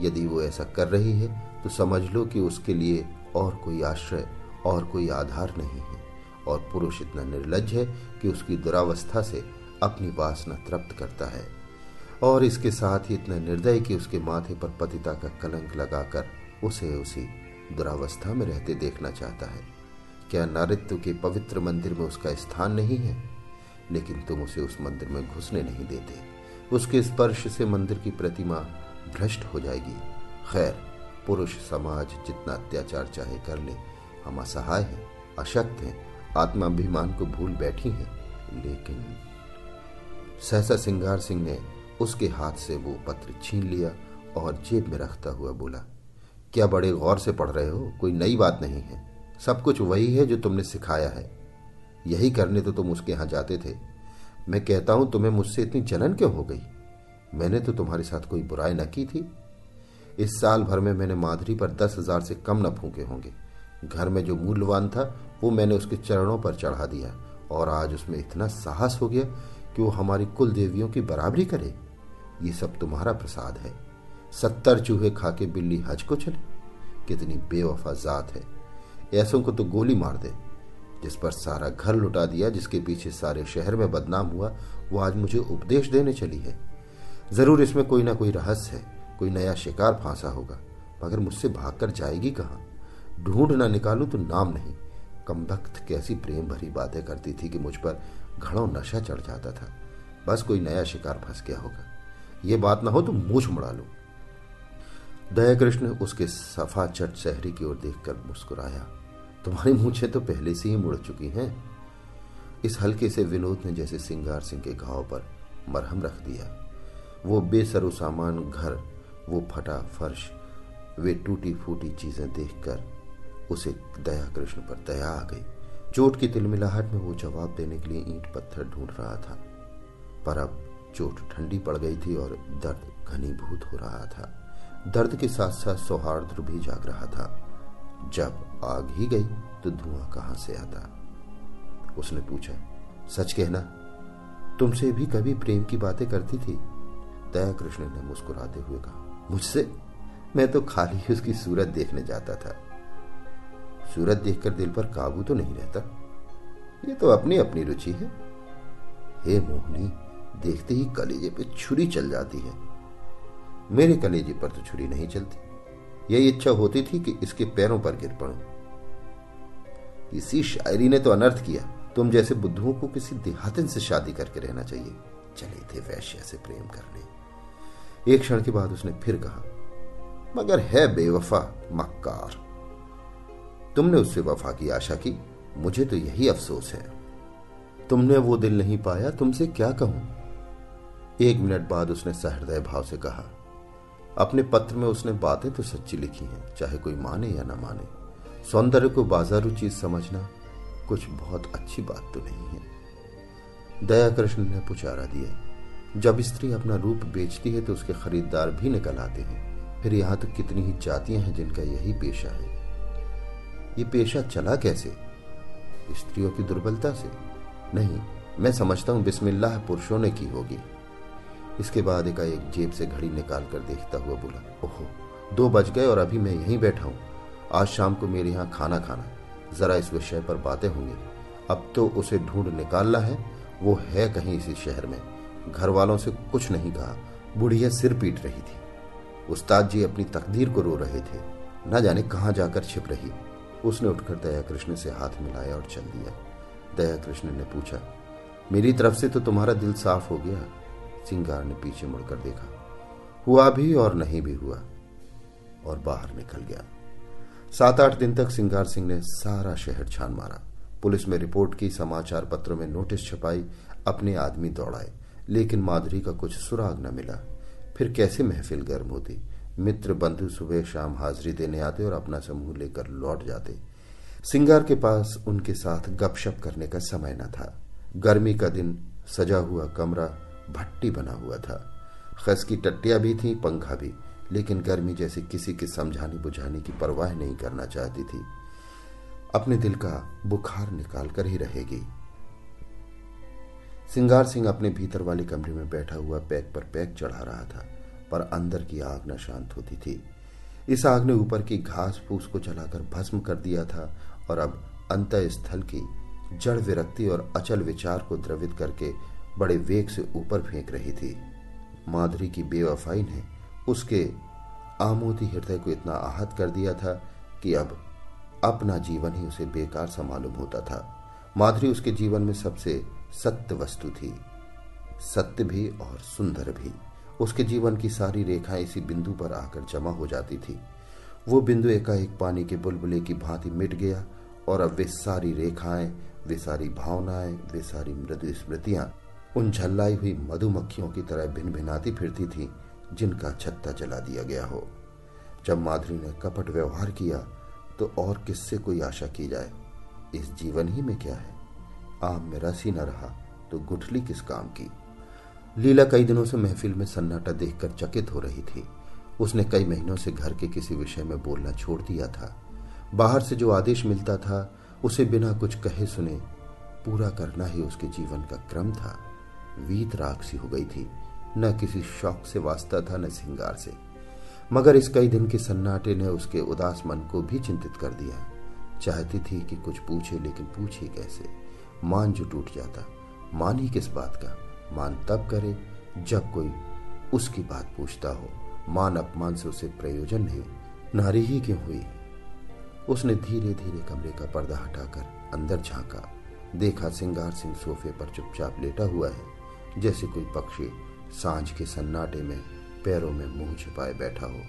यदि वो ऐसा कर रही है तो समझ लो कि उसके लिए और कोई आश्रय और कोई आधार नहीं है। और पुरुष इतना निर्लज है कि उसकी दुरावस्था से अपनी वासना तृप्त करता है। और इसके साथ ही इतना निर्दय कि उसके माथे पर पतिता का कलंक लगाकर उसे उसी दुरावस्था में रहते देखना चाहता है। क्या नारित्व के पवित्र मंदिर में उसका स्थान नहीं है? लेकिन तुम उसे उस मंदिर में घुसने नहीं देते। उसके स्पर्श से मंदिर की प्रतिमा भ्रष्ट हो जाएगी। खैर, पुरुष, समाज जितना अत्याचार चाहे कर ले, हम असहाय हैं, अशक्त हैं, आत्माभिमान को भूल बैठी हैं, लेकिन सहसा सिंगार सिंह ने उसके हाथ से वो पत्र छीन लिया और जेब में रखता हुआ बोला, क्या बड़े गौर से पढ़ रहे हो? कोई नई बात नहीं है। सब कुछ वही है जो तुमने सिखाया है। यही करने तो तुम उसके यहाँ जाते थे। मैं कहता हूँ, तुम्हें मुझसे इतनी जलन क्यों हो गई? मैंने तो तुम्हारे साथ कोई बुराई न की थी। इस साल भर में मैंने माधुरी पर दस हज़ार से कम न फूके होंगे। घर में जो मूल्यवान था, वो मैंने उसके चरणों पर चढ़ा दिया और आज उसमें इतना साहस हो गया कि वो हमारी कुल देवियों की बराबरी करे। ये सब तुम्हारा प्रसाद है। सत्तर चूहे खा के बिल्ली हज को चले। कितनी बेवफा जात है। ऐसों को तो गोली मार दे। जिस पर सारा घर लुटा दिया, जिसके पीछे सारे शहर में बदनाम हुआ, वो आज मुझे उपदेश देने चली है। ज़रूर इसमें कोई ना कोई रहस्य है, कोई नया शिकार फांसा होगा। मगर मुझसे भागकर जाएगी कहाँ? ढूंढ ना निकालू तो नाम नहीं। कम वक्त कैसी प्रेम भरी बातें करती थी कि मुझ पर घड़ों नशा चढ़ जाता था। बस कोई नया शिकार फंस गया होगा। ये बात ना हो तो मूछ मुड़ा लू। दया कृष्ण उसके सफ़ा चट शहरी की ओर देखकर मुस्कुराया। तुम्हारी मूछे तो पहले से ही मुड़ चुकी हैं। इस हल्के से विनोद ने जैसे सिंगार सिंह के घाव पर मरहम रख दिया। वो बेसरो सामान घर, वो फटा फर्श, वे टूटी फूटी चीज़ें देखकर उसे दया कृष्ण पर दया आ गई। चोट की तिलमिलाहट में वो जवाब देने के लिए ईंट पत्थर ढूंढ रहा था। पर अब चोट ठंडी पड़ गई थी और दर्द घनीभूत हो रहा था। दर्द के साथ साथ सौहार्द भी जाग रहा था। जब आग ही गई तो धुआँ कहाँ से आता? उसने पूछा, सच कहना, तुमसे भी कभी प्रेम की बातें करती थी? दया कृष्ण ने मुस्कुराते हुए कहा, मुझसे? मैं तो खाली उसकी सूरत देखने जाता था। सूरत देखकर दिल पर काबू तो नहीं रहता। ये तो अपनी अपनी रुचि है। हे मोहनी, देखते ही कलेजे पे छुरी चल जाती है। मेरे कलेजे पर तो छुरी नहीं चलती। यही इच्छा होती थी कि इसके पैरों पर गिर पड़ू। इसी शायरी ने तो अनर्थ किया। तुम जैसे बुद्धुओं को किसी देहातन से शादी करके रहना चाहिए। चले थे वैश्य से प्रेम करने। एक क्षण के बाद उसने फिर कहा, मगर है बेवफा, मक्कार। तुमने उससे वफा की आशा की, मुझे तो यही अफसोस है। तुमने वो दिल नहीं पाया, तुमसे क्या कहूँ? एक मिनट बाद उसने सहृदय भाव से कहा, अपने पत्र में उसने बातें तो सच्ची लिखी हैं, चाहे कोई माने या ना माने। सौंदर्य को बाजारू चीज़ समझना कुछ बहुत अच्छी बात तो नहीं है। दया कृष्ण ने पुचारा दिया जब स्त्री अपना रूप बेचती है तो उसके खरीदार भी निकल आते हैं। फिर यहाँ तक कितनी ही जातियाँ हैं जिनका यही पेशा है। ये पेशा चला कैसे? स्त्रियों की दुर्बलता से। नहीं, मैं समझता हूँ बिस्मिल्लाह पुरुषों ने की होगी। इसके बाद एक जेब से घड़ी निकाल कर देखता हुआ बोला, ओहो, दो बज गए और अभी मैं यहीं बैठा हूँ। आज शाम को मेरे यहाँ खाना खाना। जरा इस विषय पर बातें होंगी। अब तो उसे ढूंढ निकालना है। वो है कहीं इसी शहर में। घर वालों से कुछ नहीं कहा। बुढ़िया सिर पीट रही थी। उस्ताद जी अपनी तकदीर को रो रहे थे। न जाने कहाँ जाकर छिप रही। उसने उठकर दया कृष्ण से हाथ मिलाया और चल दिया। दया कृष्ण ने पूछा, मेरी तरफ़ से तो तुम्हारा दिल साफ़ हो गया? सिंगार ने पीछे मुड़कर देखा, हुआ भी और नहीं भी हुआ। और बाहर निकल गया। सात आठ दिन तक सिंगार सिंह ने सारा शहर छान मारा। पुलिस में रिपोर्ट की, समाचार पत्रों में नोटिस छपाई, अपने आदमी दौड़ाए। लेकिन माधुरी का कुछ सुराग न मिला। फिर कैसे महफिल गर्म होती? मित्र बंधु सुबह शाम हाजिरी देने आते और अपना समूह लेकर लौट जाते। सिंगार के पास उनके साथ गपशप करने का समय न था। गर्मी का दिन सजा हुआ कमरा भट्टी बना हुआ था। खस की टट्टिया भी थी, पंखा भी, लेकिन गर्मी जैसे किसी के समझाने बुझाने की परवाह नहीं करना चाहती थी। अपने दिल का बुखार निकाल कर ही रहेगी। सिंगार सिंह अपने भीतर वाले कमरे में बैठा हुआ पैक पर पैक चढ़ा रहा था, पर अंदर की आग न शांत होती थी। इस आग ने ऊपर की घास फूस को जलाकर भस्म कर दिया था और अब अंत स्थल की जड़ विरक्ति और अचल विचार को द्रवित करके बड़े वेग से ऊपर फेंक रही थी। माधुरी की बेवफाई ने उसके आमोदी हृदय को इतना आहत कर दिया था कि अब अपना जीवन ही उसे बेकार सा मालूम होता था। माधुरी उसके जीवन में सबसे सत्य वस्तु थी, सत्य भी और सुंदर भी। उसके जीवन की सारी रेखाएँ इसी बिंदु पर आकर जमा हो जाती थी। वो बिंदु एकाएक पानी के बुलबुले की भांति मिट गया और अब वे सारी रेखाएँ, वे सारी भावनाएँ, वे सारी मृदु स्मृतियाँ उन झल्लाई हुई मधुमक्खियों की तरह भिन भिनाती फिरती थी, जिनका छत्ता जला दिया गया हो। जब माधुरी ने कपट व्यवहार किया तो और किससे कोई आशा की जाए? इस जीवन ही में क्या है? आम में रस ही न रहा तो गुठली किस काम की? लीला कई दिनों से महफिल में सन्नाटा देखकर चकित हो रही थी। उसने कई महीनों से घर के किसी विषय में बोलना छोड़ दिया था। बाहर से जो आदेश मिलता था, उसे बिना कुछ कहे सुने, पूरा करना ही उसके जीवन का क्रम था। वीत राग सी हो गई थी। न किसी शौक से वास्ता था, न सिंगार से। मगर इस कई दिन के सन्नाटे ने उसके उदास मन को भी चिंतित कर दिया। चाहती थी कि कुछ पूछे, लेकिन पूछे कैसे? मान जो टूट जाता, मान ही किस बात का? मान तब करे जब कोई उसकी बात पूछता हो। मान अपमान से उसे प्रयोजन नहीं, नारी ही क्यों हुई? उसने धीरे धीरे कमरे का पर्दा हटाकर अंदर झांका। देखा सिंगार सिंह सोफे पर चुपचाप लेटा हुआ है, जैसे कोई पक्षी साँझ के सन्नाटे में पैरों में मुँह छुपाए बैठा हो।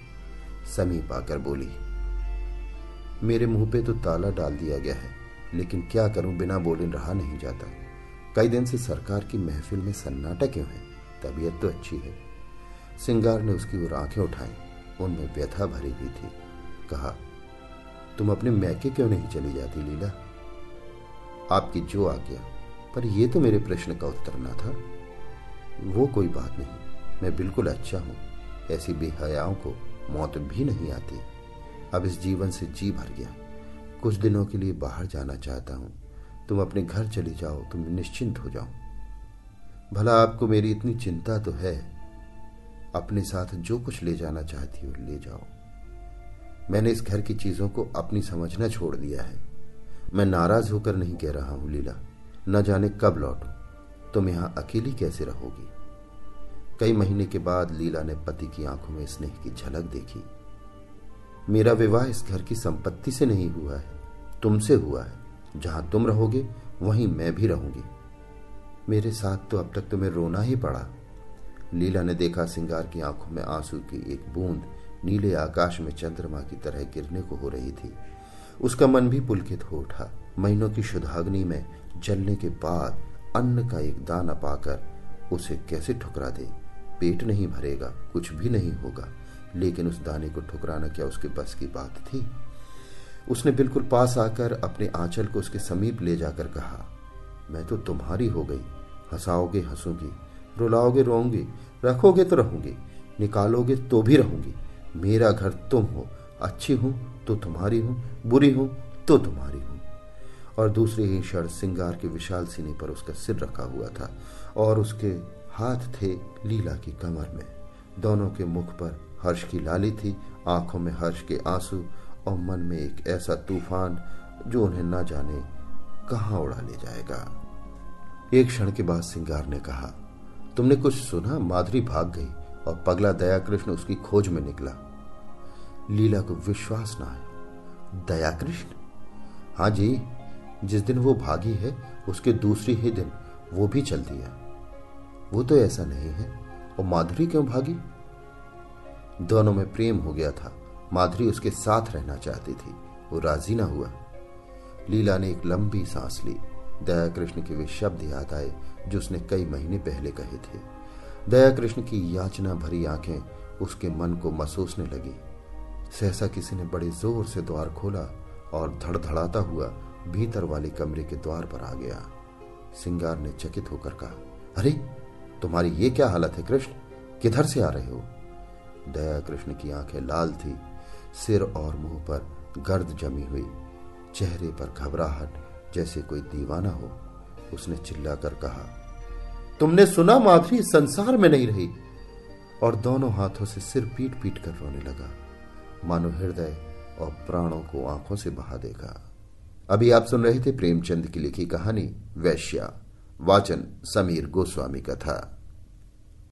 समीप आकर बोली, मेरे मुँह पे तो ताला डाल दिया गया है। लेकिन क्या करूँ बिना बोले रहा नहीं जाता। कई दिन से सरकार की महफिल में सन्नाटा क्यों है? तबीयत तो अच्छी है। सिंगार ने उसकी ओर आँखें उठाई। उनमें व्यथा भरी हुई थी। कहा, तुम अपने मैके क्यों नहीं चली जाती, लीला? आपकी जो आज्ञा। पर यह तो मेरे प्रश्न का उत्तर ना था। वो कोई बात नहीं। मैं बिल्कुल अच्छा हूँ। ऐसी बेहयाओं को मौत भी नहीं आती। अब इस जीवन से जी भर गया। कुछ दिनों के लिए बाहर जाना चाहता हूँ। तुम अपने घर चली जाओ, तुम निश्चिंत हो जाओ। भला आपको मेरी इतनी चिंता तो है? अपने साथ जो कुछ ले जाना चाहती हो, ले जाओ। मैंने इस घर की चीज़ों को अपनी समझना छोड़ दिया है। मैं नाराज़ होकर नहीं कह रहा हूँ, लीला। न जाने कब लौटू। तुम यहाँ अकेली कैसे रहोगी? कई महीने के बाद लीला ने पति की आँखों में स्नेह की झलक देखी। मेरा विवाह इस घर की संपत्ति से नहीं हुआ है। तुमसे हुआ है। जहाँ तुम रहोगे, वहीं मैं भी रहूँगी। मेरे साथ तो अब तक तुम्हें रोना ही पड़ा। लीला ने देखा सिंगार की आँखों में आँसू की एक बूंद नीले आकाश में चंद्रमा की तरह गिरने को हो रही थी। उसका मन भी पुलकित हो उठा। महीनों की शुद्धाग्नि में जलने के बाद अन्न का एक दाना पाकर उसे कैसे ठुकरा दे? पेट नहीं भरेगा, कुछ भी नहीं होगा। लेकिन उस दाने को ठुकराना क्या उसके बस की बात थी? उसने बिल्कुल पास आकर अपने आंचल को उसके समीप ले जाकर कहा, मैं तो तुम्हारी हो गई। हंसाओगे, हंसूँगी, रुलाओगे रोऊँगी रखोगे तो रहूँगी, निकालोगे तो भी रहूँगी। मेरा घर तुम हो, अच्छी हूँ तो तुम्हारी हूँ, बुरी हूँ तो तुम्हारी हूँ। और दूसरे ही क्षण सिंगार के विशाल सीने पर उसका सिर रखा हुआ था और उसके हाथ थे लीला की कमर में। दोनों के मुख पर हर्ष की लाली थी, आँखों में हर्ष के आँसू और मन में एक ऐसा तूफ़ान जो उन्हें न जाने कहाँ उड़ा ले जाएगा। एक क्षण के बाद सिंगार ने कहा, तुमने कुछ सुना? माधुरी भाग गई और पगला दया कृष्ण उसकी खोज में निकला। लीला को विश्वास ना है। दया कृष्ण हाँ जी, जिस दिन वो भागी है, उसके दूसरी ही दिन वो भी चल दिया वो तो ऐसा नहीं है। और माधुरी क्यों भागी? दोनों में प्रेम हो गया था। माधुरी उसके साथ रहना चाहती थी। वो राज़ी ना हुआ। लीला ने एक लंबी सांस ली। दया कृष्ण के वे शब्द याद आए, जो उसने कई महीने पहले कहे थे। दया कृष्ण की याचना भरी आँखें उसके मन को महसूसने लगी। सहसा किसी ने बड़े ज़ोर से द्वार खोला और धड़धड़ाता हुआ भीतर वाले कमरे के द्वार पर आ गया। सिंगार ने चकित होकर कहा, अरे, तुम्हारी ये क्या हालत है कृष्ण? किधर से आ रहे हो? दया कृष्ण की आँखें लाल थी। सिर और मुँह पर गर्द जमी हुई, चेहरे पर घबराहट जैसे कोई दीवाना हो, उसने चिल्लाकर कहा, तुमने सुना माधुरी संसार में नहीं रही? और दोनों हाथों से सिर पीट पीट कर रोने लगा। मानो हृदय और प्राणों को आँखों से बहा देगा अभी आप सुन रहे थे प्रेमचंद की लिखी कहानी, वैश्या, वाचन समीर गोस्वामी का था।